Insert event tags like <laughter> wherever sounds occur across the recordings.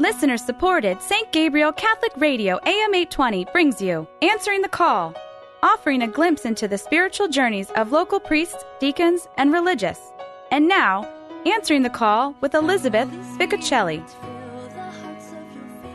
Listener supported St. Gabriel Catholic Radio AM 820 brings you Answering the Call, offering a glimpse into the spiritual journeys of local priests, deacons, and religious. And now, Answering the Call with Elizabeth Ficocelli.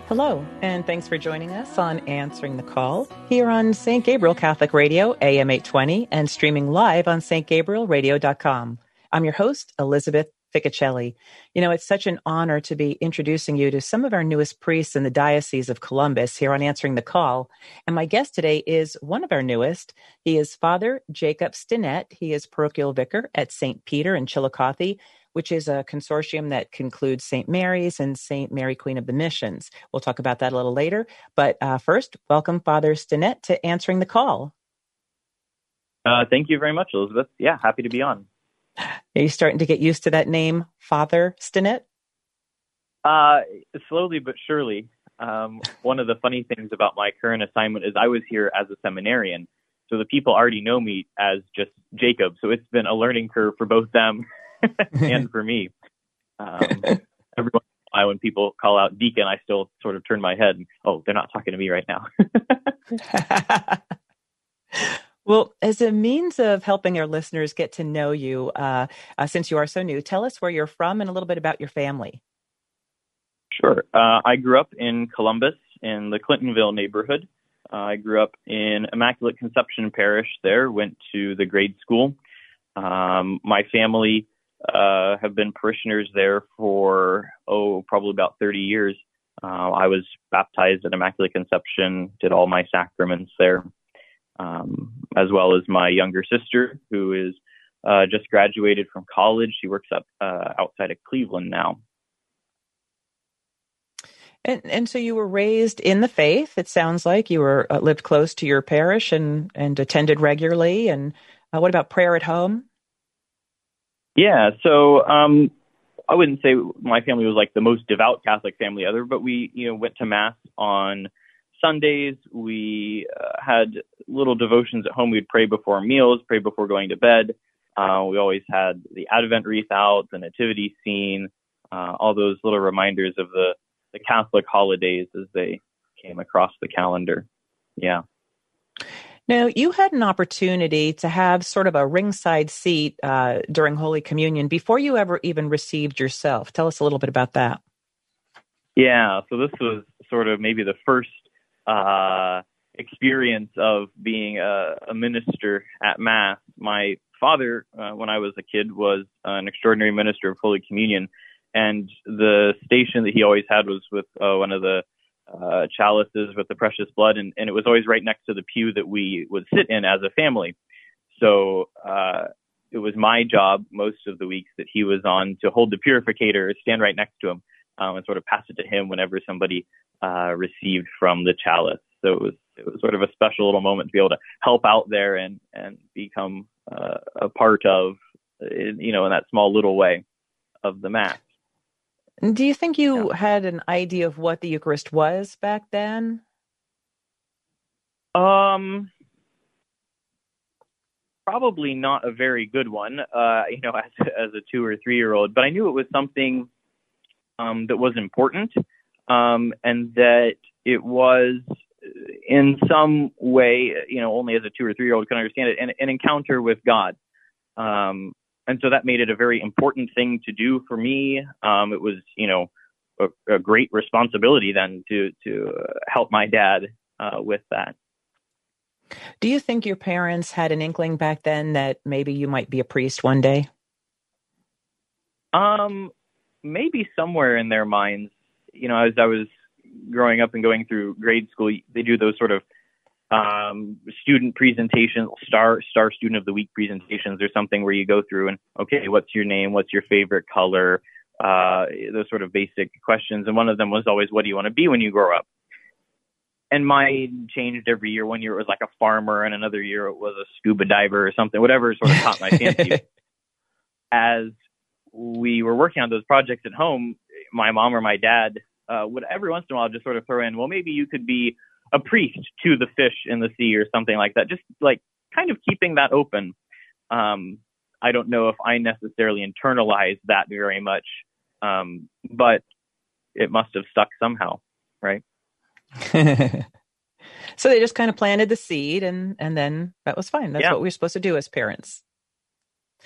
Hello, and thanks for joining us on Answering the Call here on St. Gabriel Catholic Radio, AM 820, and streaming live on stgabrielradio.com. I'm your host, Elizabeth Ficocelli. You know, it's such an honor to be introducing you to some of our newest priests in the Diocese of Columbus here on Answering the Call. And my guest today is one of our newest. He is Father Jacob Stinnett. He is parochial vicar at St. Peter in Chillicothe, which is a consortium that concludes St. Mary's and St. Mary Queen of the Missions. We'll talk about that a little later. But uh, first, welcome Father Stinnett to Answering the Call. Uh, thank you very much, Elizabeth. Yeah, happy to be on. Are you starting to get used to that name, Father Stinnett? Uh, slowly but surely. Um, one of the funny things about my current assignment is I was here as a seminarian, so the people already know me as just Jacob. So it's been a learning curve for both them <laughs> and for me. Um, <laughs> every once in a while, when people call out deacon, I still sort of turn my head and, oh, they're not talking to me right now. <laughs> Well, as a means of helping our listeners get to know you, uh, uh, since you are so new, tell us where you're from and a little bit about your family. Sure. Uh, I grew up in Columbus in the Clintonville neighborhood. Uh, I grew up in Immaculate Conception Parish there, went to the grade school. Um, my family uh, have been parishioners there for, oh, probably about 30 years. Uh, I was baptized at Immaculate Conception, did all my sacraments there um, as well as my younger sister, who is uh, just graduated from college. She works up uh, outside of Cleveland now. And and so you were raised in the faith. It sounds like you were uh, lived close to your parish and and attended regularly. And uh, what about prayer at home? Yeah, so um, I wouldn't say my family was like the most devout Catholic family ever, but we you know went to mass on Sundays. We uh, had little devotions at home. We'd pray before meals, pray before going to bed. Uh, we always had the Advent wreath out, the nativity scene, uh, all those little reminders of the, the Catholic holidays as they came across the calendar. Yeah. Now, you had an opportunity to have sort of a ringside seat uh, during Holy Communion before you ever even received yourself. Tell us a little bit about that. Yeah, so this was sort of maybe the first uh, experience of being a, a, minister at Mass. My father, uh, when I was a kid, was an extraordinary minister of Holy Communion, and the station that he always had was with uh, one of the uh, chalices with the precious blood, and, and, it was always right next to the pew that we would sit in as a family. So uh, it was my job most of the weeks that he was on to hold the purificator, stand right next to him, um, and sort of pass it to him whenever somebody uh, received from the chalice. So it was it was sort of a special little moment to be able to help out there and and become uh, a part of you know in that small little way of the mass. Do you think you yeah. had an idea of what the Eucharist was back then? Um, probably not a very good one. Uh, <laughs> you know, as as a two or three year old, but I knew it was something um, that was important um, and that it was in some way, you know, only as a two or three year old can understand it, an, an encounter with God. Um, and so that made it a very important thing to do for me. Um, it was, you know, a, a, great responsibility then to to help my dad uh, with that. Do you think your parents had an inkling back then that maybe you might be a priest one day? Um, maybe somewhere in their minds, you know, as I was growing up and going through grade school, they do those sort of um, student presentations, star star student of the week presentations, or something where you go through and okay, what's your name? What's your favorite color? Uh, those sort of basic questions. And one of them was always, what do you want to be when you grow up? And mine changed every year. One year it was like a farmer, and another year it was a scuba diver or something. Whatever sort of caught my <laughs> fancy. As we were working on those projects at home, my mom or my dad uh, would every once in a while just sort of throw in, well, maybe you could be a priest to the fish in the sea or something like that. Just like kind of keeping that open. Um, I don't know if I necessarily internalized that very much, um, but it must have stuck somehow, right? <laughs> so they just kind of planted the seed, and and then that was fine. That's Yeah. what we're supposed to do as parents.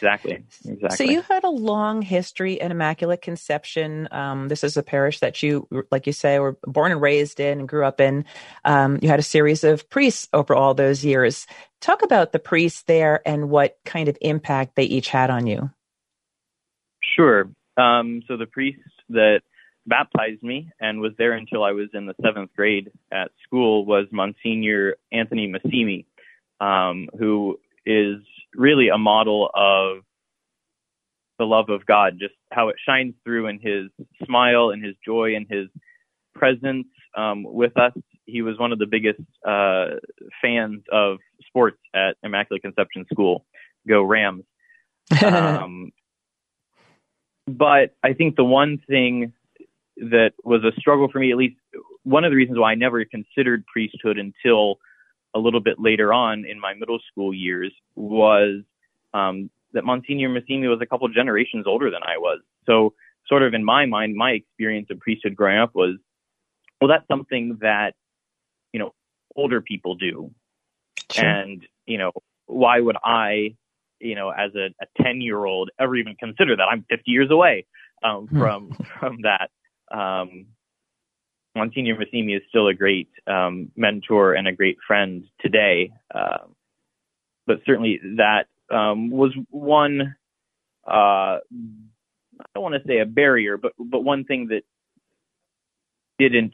Exactly. Exactly. So you had a long history in Immaculate Conception. Um, this is a parish that you, like you say, were born and raised in and grew up in. Um, you had a series of priests over all those years. Talk about the priests there and what kind of impact they each had on you. Sure. Um, so the priest that baptized me and was there until I was in the seventh grade at school was Monsignor Anthony Massimi, um, who is really a model of the love of God, just how it shines through in his smile and his joy and his presence um, with us. He was one of the biggest uh, fans of sports at Immaculate Conception School. Go Rams! <laughs> um, but I think the one thing that was a struggle for me, at least one of the reasons why I never considered priesthood until a little bit later on in my middle school years, was um, that Monsignor Massimi was a couple generations older than I was. So, sort of in my mind, my experience of priesthood growing up was, well, that's something that you know older people do, Sure. and you know why would I, you know, as a, a 10 year old ever even consider that I'm 50 years away um, Hmm. from from that. Um, Monsignor Massimi is still a great um, mentor and a great friend today, um, but certainly that um, was one. Uh, I don't want to say a barrier, but but one thing that didn't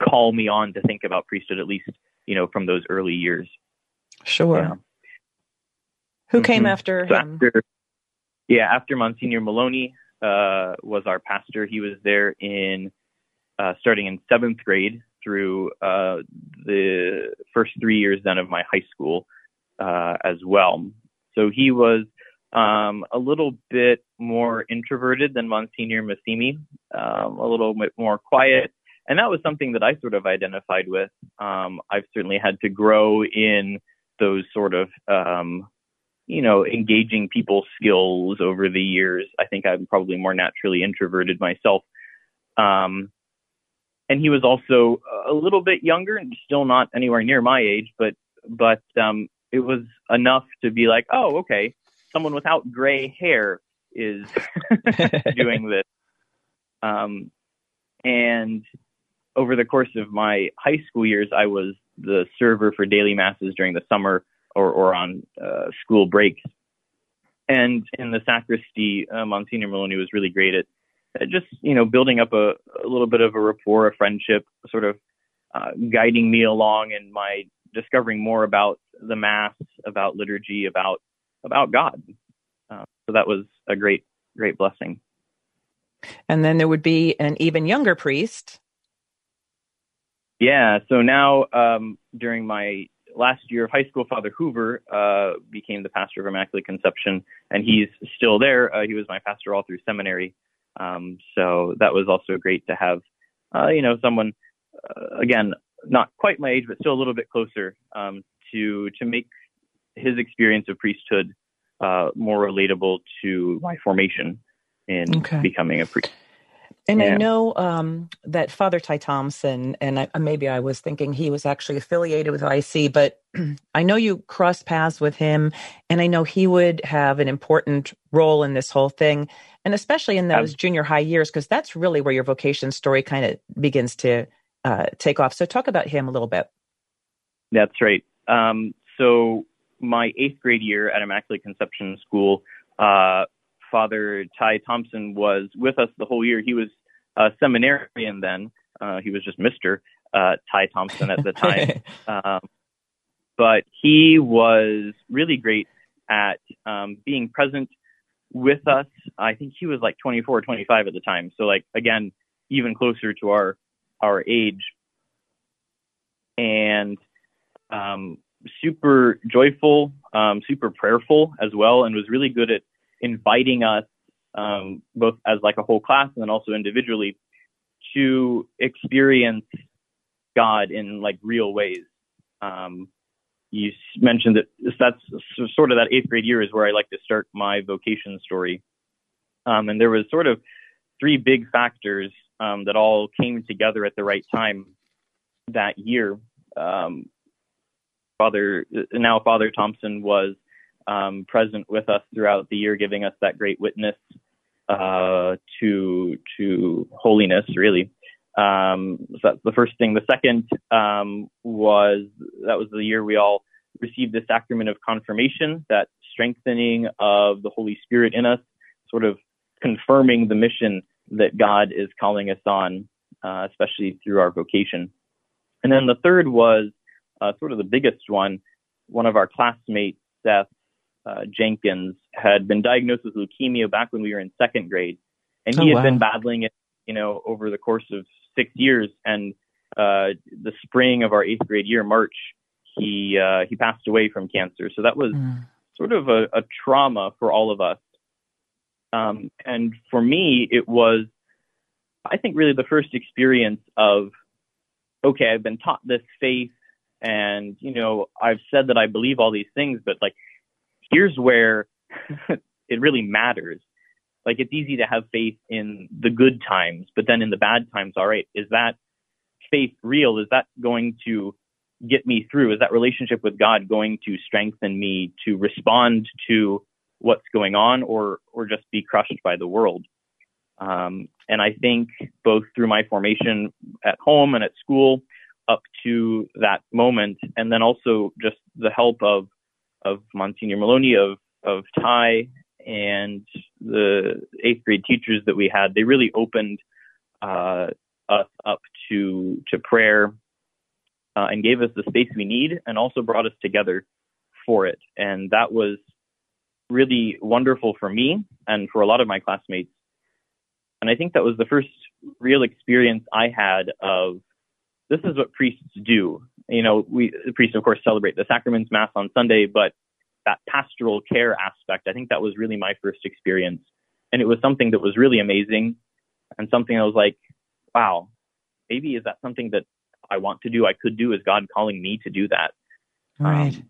call me on to think about priesthood, at least you know from those early years. Sure. Yeah. Who came Mhm. after So him? after, yeah, after Monsignor Maloney uh, was our pastor, he was there in uh, starting in seventh grade through uh, the first three years then of my high school uh, as well. So he was um, a little bit more introverted than Monsignor Massimi, um, a little bit more quiet. And that was something that I sort of identified with. Um, I've certainly had to grow in those sort of um, you know, engaging people skills over the years. I think I'm probably more naturally introverted myself. Um, and he was also a little bit younger and still not anywhere near my age, but, but, um, it was enough to be like, oh, okay, someone without gray hair is <laughs> doing this. Um, and over the course of my high school years, I was the server for daily masses during the summer or, or on uh, school breaks. And in the sacristy, uh, Monsignor Maloney was really great at, just, you know, building up a, a little bit of a rapport, a friendship, sort of uh, guiding me along in my discovering more about the Mass, about liturgy, about about God. Uh, so that was a great, great blessing. And then there would be an even younger priest. Yeah. So now, um, during my last year of high school, Father Hoover uh, became the pastor of Immaculate Conception, and he's still there. Uh, he was my pastor all through seminary. Um, so that was also great to have, uh, you know, someone uh, again not quite my age, but still a little bit closer um, to to make his experience of priesthood uh, more relatable to my formation in Okay. becoming a priest. And I know um, that Father Ty Thompson, and I, maybe I was thinking he was actually affiliated with IC, but <clears throat> I know you crossed paths with him, and I know he would have an important role in this whole thing, and especially in those junior high years, because that's really where your vocation story kind of begins to uh, take off. So, talk about him a little bit. That's right. Um, so my eighth grade year at Immaculate Conception School, uh, Father Ty Thompson was with us the whole year. He was a seminarian then. Uh, he was just Mister uh, Ty Thompson at the <laughs> time, um, but he was really great at um, being present with us. I think he was like 24 or 25 at the time. So like again, even closer to our our age, and um, super joyful, um, super prayerful as well, and was really good at inviting us, um, both as like a whole class and then also individually, to experience God in like real ways. Um, you mentioned that that's sort of that eighth grade year is where I like to start my vocation story. Um, and there was sort of three big factors um, that all came together at the right time that year. Um, Father, now Father Thompson was um, present with us throughout the year, giving us that great witness uh, to to holiness, really. Um, so that's the first thing. The second um, was that was the year we all received the sacrament of confirmation, that strengthening of the Holy Spirit in us, sort of confirming the mission that God is calling us on, uh, especially through our vocation. And then the third was uh, sort of the biggest one. One of our classmates, Seth uh, Jenkins, had been diagnosed with leukemia back when we were in second grade, and he oh, had wow. been battling it, you know, over the course of six years. And uh, the spring of our eighth grade year, March, he uh, he passed away from cancer. So that was mm. sort of a, a trauma for all of us. Um, and for me, it was, I think, really the first experience of, okay, I've been taught this faith, and you know, I've said that I believe all these things, but like, here's where <laughs> it really matters. Like, it's easy to have faith in the good times, but then in the bad times, all right, is that faith real? Is that going to get me through? Is that relationship with God going to strengthen me to respond to what's going on or or just be crushed by the world? Um, and I think both through my formation at home and at school up to that moment, and then also just the help of of Monsignor Maloney, of of Ty, and the eighth grade teachers that we had, they really opened uh, us up to to prayer uh, and gave us the space we need and also brought us together for it. And that was really wonderful for me and for a lot of my classmates. And I think that was the first real experience I had of this is what priests do. You know, we the priests of course celebrate the sacraments mass on Sunday, but that pastoral care aspect, I think that was really my first experience. And it was something that was really amazing and something I was like, wow, maybe is that something that I want to do, I could do. Is God calling me to do that? Right. Um,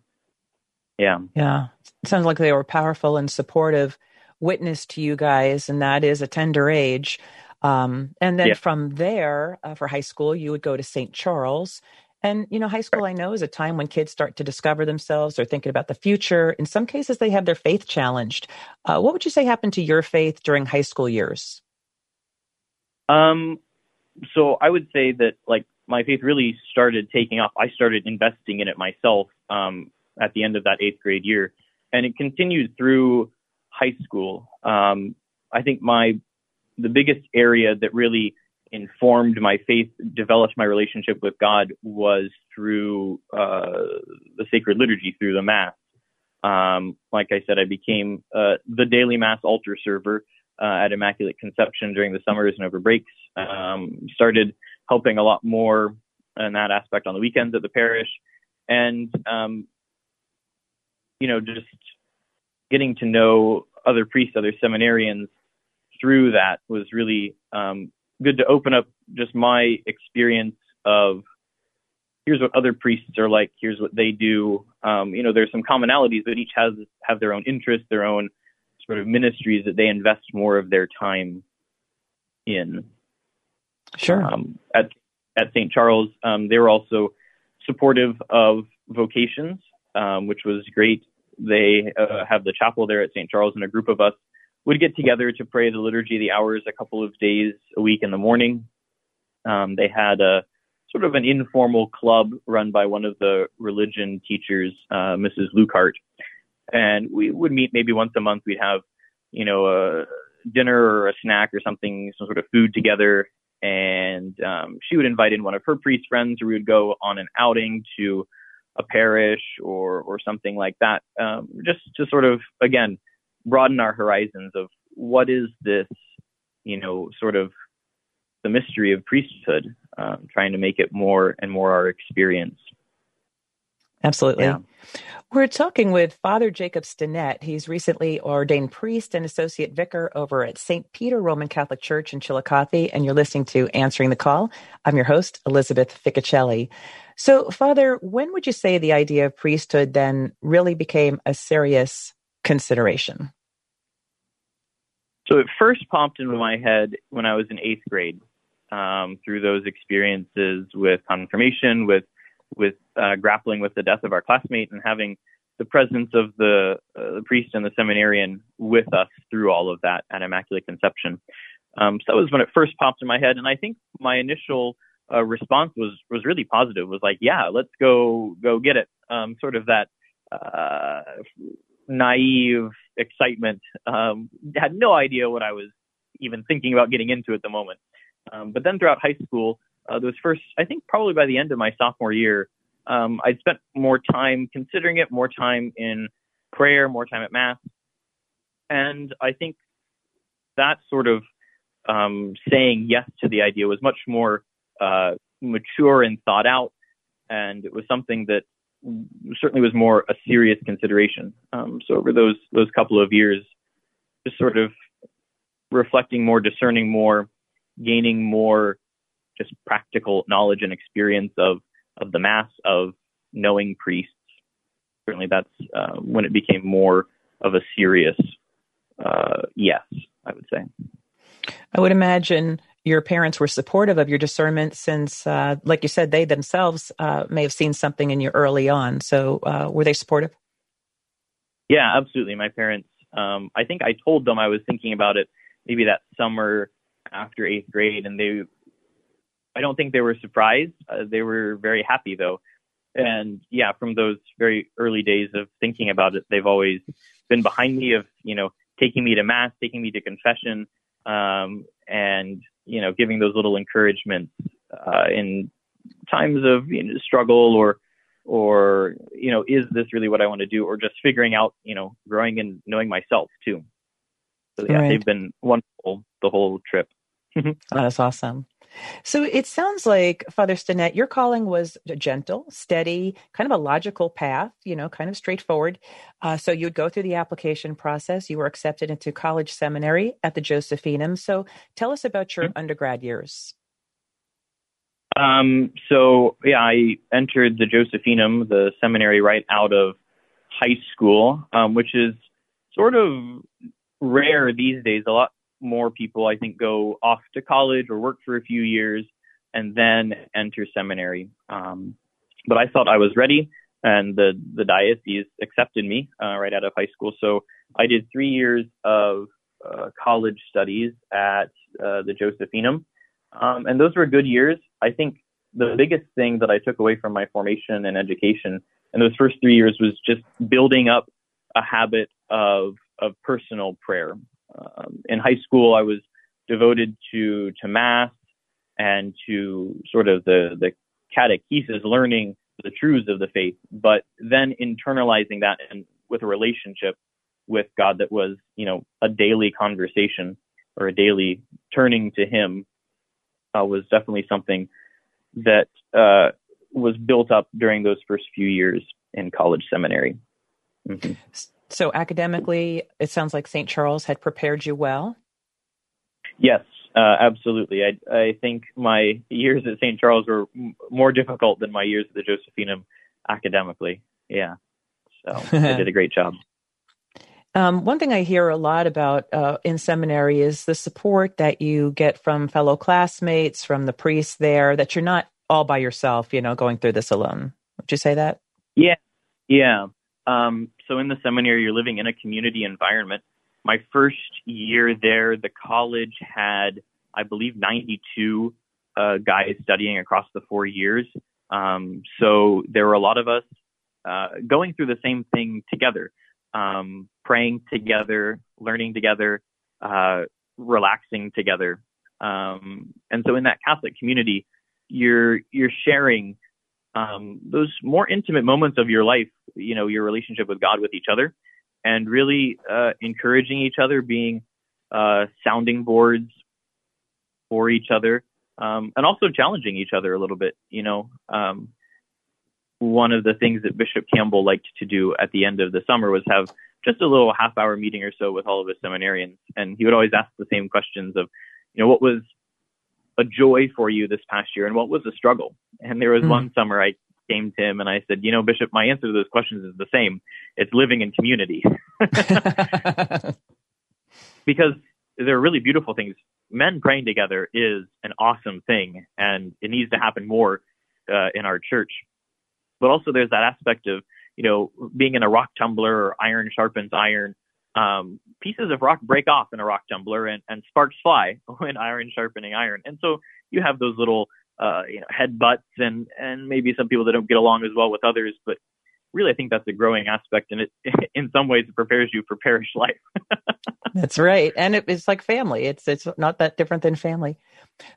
yeah. Yeah. It sounds like they were powerful and supportive witness to you guys, and that is a tender age. Um, and then yeah. from there, uh, for high school, you would go to St. Charles. And, you know, high school, I know, is a time when kids start to discover themselves. They're thinking about the future. In some cases, they have their faith challenged. Uh, what would you say happened to your faith during high school years? Um, so I would say that, like, my faith really started taking off. I started investing in it myself um, at the end of that eighth grade year, and it continued through high school. Um, I think my the biggest area that really informed my faith, developed my relationship with God, was through uh, the sacred liturgy, through the Mass. Um, like I said, I became uh, the daily Mass altar server uh, at Immaculate Conception during the summers and over breaks. Um, started helping a lot more in that aspect on the weekends at the parish, and um, you know, just getting to know other priests, other seminarians through that was really um, good to open up just my experience of here's what other priests are like, here's what they do. Um, you know, there's some commonalities, but each has have their own interests, their own sort of ministries that they invest more of their time in. Sure. Um, at at St. Charles, um, they were also supportive of vocations, um, which was great. They uh, have the chapel there at St. Charles, and a group of us would get together to pray the liturgy the hours a couple of days a week in the morning. Um, they had a sort of an informal club run by one of the religion teachers, uh, Mrs. Lucart, and we would meet maybe once a month. We'd have, you know, a dinner or a snack or something, some sort of food together, and um, she would invite in one of her priest friends, or we would go on an outing to a parish or or something like that, um, just to sort of again broaden our horizons of what is this, you know, sort of the mystery of priesthood, um, trying to make it more and more our experience. Absolutely. Yeah. We're talking with Father Jacob Stinnett. He's recently ordained priest and associate vicar over at St. Peter Roman Catholic Church in Chillicothe, and you're listening to Answering the Call. I'm your host, Elizabeth Ficocelli. So, Father, when would you say the idea of priesthood then really became a serious consideration? So it first popped into my head when I was in eighth grade, um, through those experiences with confirmation, with with uh, grappling with the death of our classmate, and having the presence of the, uh, the priest and the seminarian with us through all of that at Immaculate Conception. Um, so that was when it first popped in my head, and I think my initial uh, response was was really positive. Was like, yeah, let's go go get it. Um, sort of that uh, naive excitement. Um, had no idea what I was even thinking about getting into at the moment. Um, but then throughout high school, uh, those first, I think probably by the end of my sophomore year, um, I'd spent more time considering it, more time in prayer, more time at mass. And I think that sort of um, saying yes to the idea was much more uh, mature and thought out. And it was something that certainly was more a serious consideration. Um, so over those those couple of years, just sort of reflecting more, discerning more, gaining more just practical knowledge and experience of of the mass of knowing priests. Certainly, that's uh, when it became more of a serious uh, yes, I would say. I would imagine your parents were supportive of your discernment since, uh, like you said, they themselves uh, may have seen something in you early on. So, uh, were they supportive? Yeah, absolutely. My parents, um, I think I told them I was thinking about it maybe that summer after eighth grade, and they, I don't think they were surprised. Uh, they were very happy though. And yeah, from those very early days of thinking about it, they've always been behind me of, you know, taking me to mass, taking me to confession, um, and you know, giving those little encouragements uh, in times of you know, struggle or or you know, is this really what I want to do, or just figuring out, you know, growing and knowing myself too. So yeah, right. they've been wonderful the whole trip. <laughs> That's awesome. So it sounds like Father Stinnett, your calling was gentle, steady, kind of a logical path, you know, kind of straightforward. Uh, so you'd go through the application process. You were accepted into college seminary at the Josephinum. So tell us about your mm-hmm. undergrad years. Um, so yeah, I entered the Josephinum, the seminary, right out of high school, um, which is sort of rare these days. A lot more people, I think, go off to college or work for a few years and then enter seminary. Um, but I thought I was ready, and the the diocese accepted me uh, right out of high school. So I did three years of uh, college studies at uh, the Josephinum, um, and those were good years. I think the biggest thing that I took away from my formation and education in those first three years was just building up a habit of of personal prayer. Um, in high school, I was devoted to to mass and to sort of the the catechesis, learning the truths of the faith, but then internalizing that and with a relationship with God that was, you know, a daily conversation or a daily turning to Him uh, was definitely something that uh, was built up during those first few years in college seminary. Mm-hmm. So academically, it sounds like St. Charles had prepared you well. Yes, uh, absolutely. I, I think my years at St. Charles were m- more difficult than my years at the Josephinum academically. Yeah, so I did a great job. <laughs> Um, one thing I hear a lot about uh, in seminary is the support that you get from fellow classmates, from the priests there, that you're not all by yourself, you know, going through this alone. Would you say that? Yeah, yeah. Um, so in the seminary, you're living in a community environment. My first year there, the college had, I believe, 92 uh, guys studying across the four years. Um, so there were a lot of us uh, going through the same thing together, um, praying together, learning together, uh, relaxing together. Um, and so in that Catholic community, you're you're sharing um, those more intimate moments of your life, you know, your relationship with God, with each other, and really uh, encouraging each other, being uh, sounding boards for each other, um, and also challenging each other a little bit. You know, um, one of the things that Bishop Campbell liked to do at the end of the summer was have just a little half hour meeting or so with all of his seminarians, and he would always ask the same questions of, you know, what was a joy for you this past year and what was a struggle? And there was mm. one summer I came to him and I said, you know, Bishop, my answer to those questions is the same. It's living in community. <laughs> because there are really beautiful things. Men praying together is an awesome thing, and it needs to happen more uh, in our church. But also, there's that aspect of you know being in a rock tumbler or iron sharpens iron. Um, pieces of rock break off in a rock tumbler, and, and sparks fly <laughs> when iron sharpening iron. And so you have those little uh, you know headbutts and and maybe some people that don't get along as well with others, but really, I think that's a growing aspect, and it <laughs> in some ways it prepares you for parish life. <laughs> that's right, and it, it's like family. It's it's not that different than family.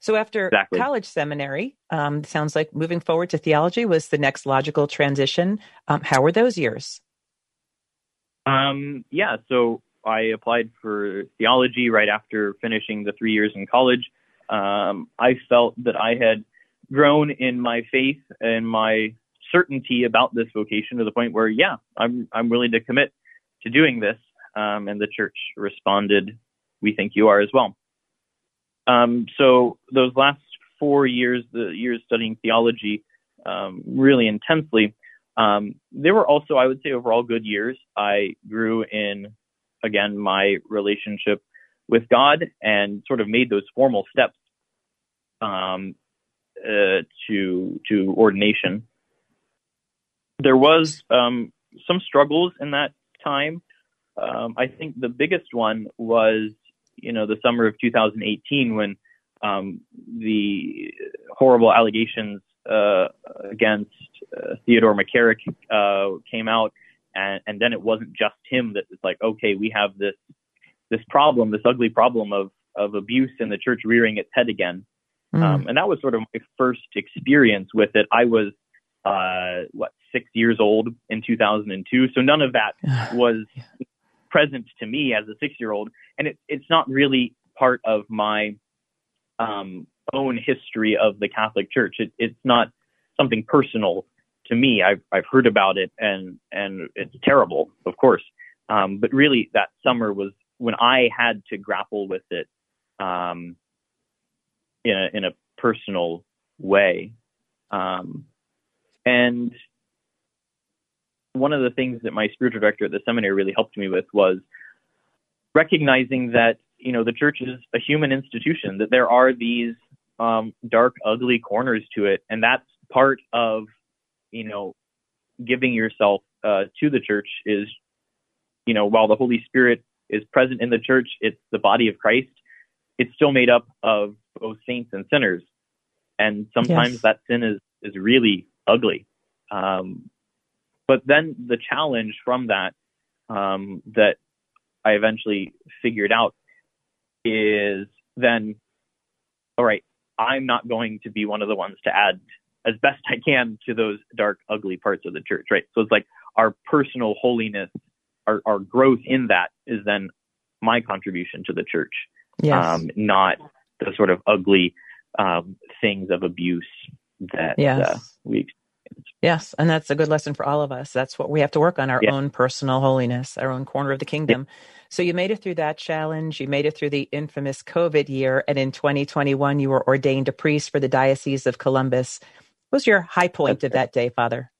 So after exactly. college seminary, um, sounds like moving forward to theology was the next logical transition. Um, how were those years? Um, yeah, so I applied for theology right after finishing the three years in college. Um, I felt that I had grown in my faith and my certainty about this vocation to the point where, yeah, I'm I'm willing to commit to doing this. Um, and the church responded, "We think you are as well." Um, so those last four years, the years studying theology, um, really intensely, um, they were also, I would say, overall good years. I grew in, again, my relationship with God and sort of made those formal steps um, uh, to to ordination there was um, some struggles in that time. Um, I think the biggest one was, you know, the summer of 2018 when um, the horrible allegations uh, against uh, Theodore McCarrick uh, came out, and, and then it wasn't just him that was like, okay, we have this this problem, this ugly problem of of abuse in the church rearing its head again. Mm. Um, and that was sort of my first experience with it. I was uh, what six years old in 2002. So none of that <sighs> was present to me as a six year old. And it, it's not really part of my um, own history of the Catholic Church. It, it's not something personal to me. I've, I've heard about it and, and it's terrible, of course. Um, but really that summer was when I had to grapple with it, um, in a, in a personal way. Um, and one of the things that my spiritual director at the seminary really helped me with was recognizing that you know the church is a human institution that there are these um, dark ugly corners to it and that's part of you know giving yourself uh, to the church is you know while the holy spirit is present in the church it's the body of christ it's still made up of both saints and sinners and sometimes yes. that sin is is really ugly um, but then the challenge from that um, that I eventually figured out is then, all right, I'm not going to be one of the ones to add as best I can to those dark, ugly parts of the church, right? So it's like our personal holiness, our, our growth in that is then my contribution to the church, yes. um, not the sort of ugly um, things of abuse that yes. uh, we experience. Yes, and that's a good lesson for all of us. That's what we have to work on our own personal holiness, our own corner of the kingdom. So you made it through that challenge. You made it through the infamous COVID year. And in 2021, you were ordained a priest for the Diocese of Columbus. What was your high point of that day, Father?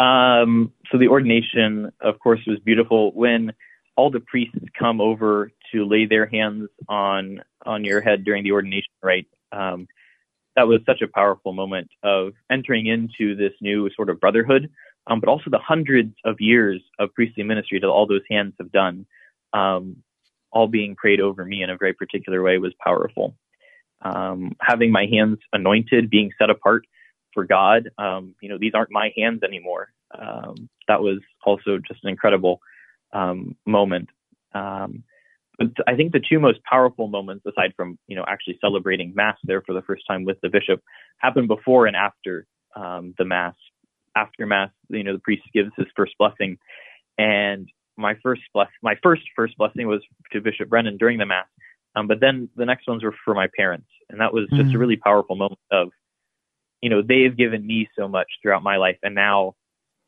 Um, so the ordination, of course, was beautiful. When all the priests come over to lay their hands on on your head during the ordination rite, um, that was such a powerful moment of entering into this new sort of brotherhood, um, but also the hundreds of years of priestly ministry that all those hands have done, um, all being prayed over me in a very particular way was powerful. Um, having my hands anointed, being set apart for God, um, you know, these aren't my hands anymore. Um, that was also just an incredible moment. Um, but I think the two most powerful moments, aside from you know actually celebrating mass there for the first time with the bishop, happened before and after um, the mass. After mass, you know the priest gives his first blessing, and my first bless my first first blessing was to Bishop Brennan during the mass. Um, but then the next ones were for my parents, and that was just mm-hmm. a really powerful moment of, you know, they've given me so much throughout my life, and now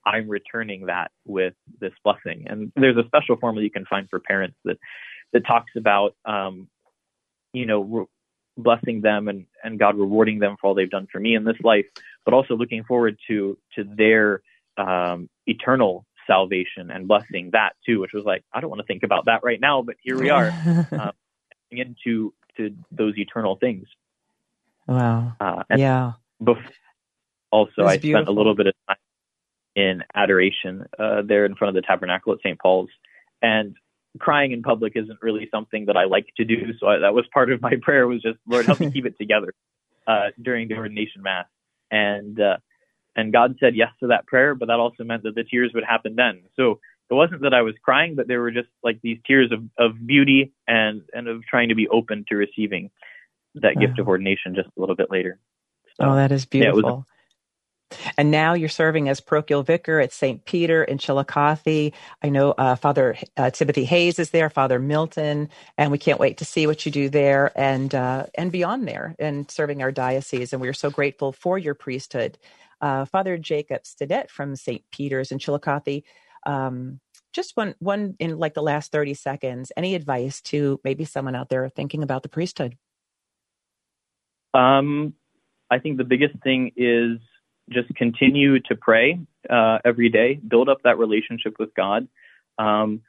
I'm returning that with this blessing. And there's a special formula you can find for parents that that talks about, um, you know, re- blessing them and, and God rewarding them for all they've done for me in this life, but also looking forward to to their um, eternal salvation and blessing that too, which was like, I don't want to think about that right now, but here we are <laughs> um, into to those eternal things. Wow. Uh, yeah. Before, also, I spent a little bit of time in adoration uh, there in front of the tabernacle at St. Paul's. And crying in public isn't really something that I like to do. So I, that was part of my <laughs> prayer was just, Lord, help me keep it together <laughs> uh, during the ordination mass. And, uh, and God said yes to that prayer, but that also meant that the tears would happen then. So it wasn't that I was crying, but there were just like these tears of, of beauty and, and of trying to be open to receiving that gift of ordination just a little bit later. So, oh, that is beautiful. Yeah, and now you're serving as parochial vicar at St. Peter in Chillicothe. I know uh, Father uh, Timothy Hayes is there, Father Milton, and we can't wait to see what you do there and uh, and beyond there and serving our diocese. And we are so grateful for your priesthood. Uh, Father Jacob Stinnett from St. Peter's in Chillicothe. Um, just one one in like the last 30 seconds any advice to maybe someone out there thinking about the priesthood um, i think the biggest thing is just continue to pray uh, every day, build up that relationship with God, um,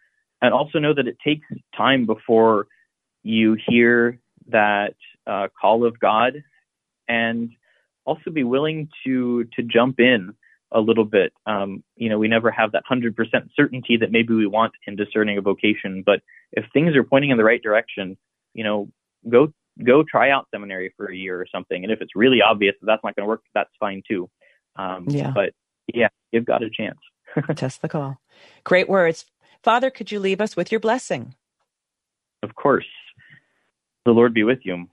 and also know that it takes time before you hear that uh, call of God, and also be willing to to jump in a little bit. Um, you know, we never have that hundred percent certainty that maybe we want in discerning a vocation, but if things are pointing in the right direction, you know, go go try out seminary for a year or something. And if it's really obvious that that's not going to work, that's fine too. Um, yeah. But yeah, you've got a chance. <laughs> Test the call. Great words. Father, could you leave us with your blessing? Of course. The Lord be with you.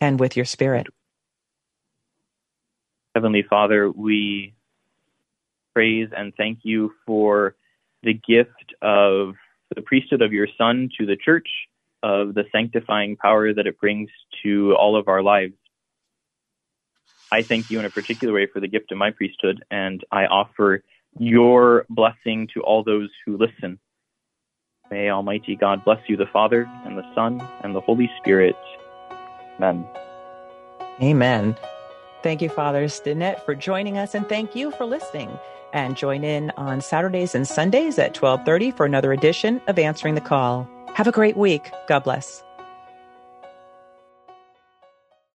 And with your spirit. Heavenly Father, we praise and thank you for the gift of the priesthood of your Son to the church, of the sanctifying power that it brings to all of our lives. I thank you in a particular way for the gift of my priesthood, and I offer your blessing to all those who listen. May Almighty God bless you, the Father, and the Son, and the Holy Spirit. Amen. Amen. Thank you, Father Stinnett, for joining us, and thank you for listening. And join in on Saturdays and Sundays at 1230 for another edition of Answering the Call. Have a great week. God bless.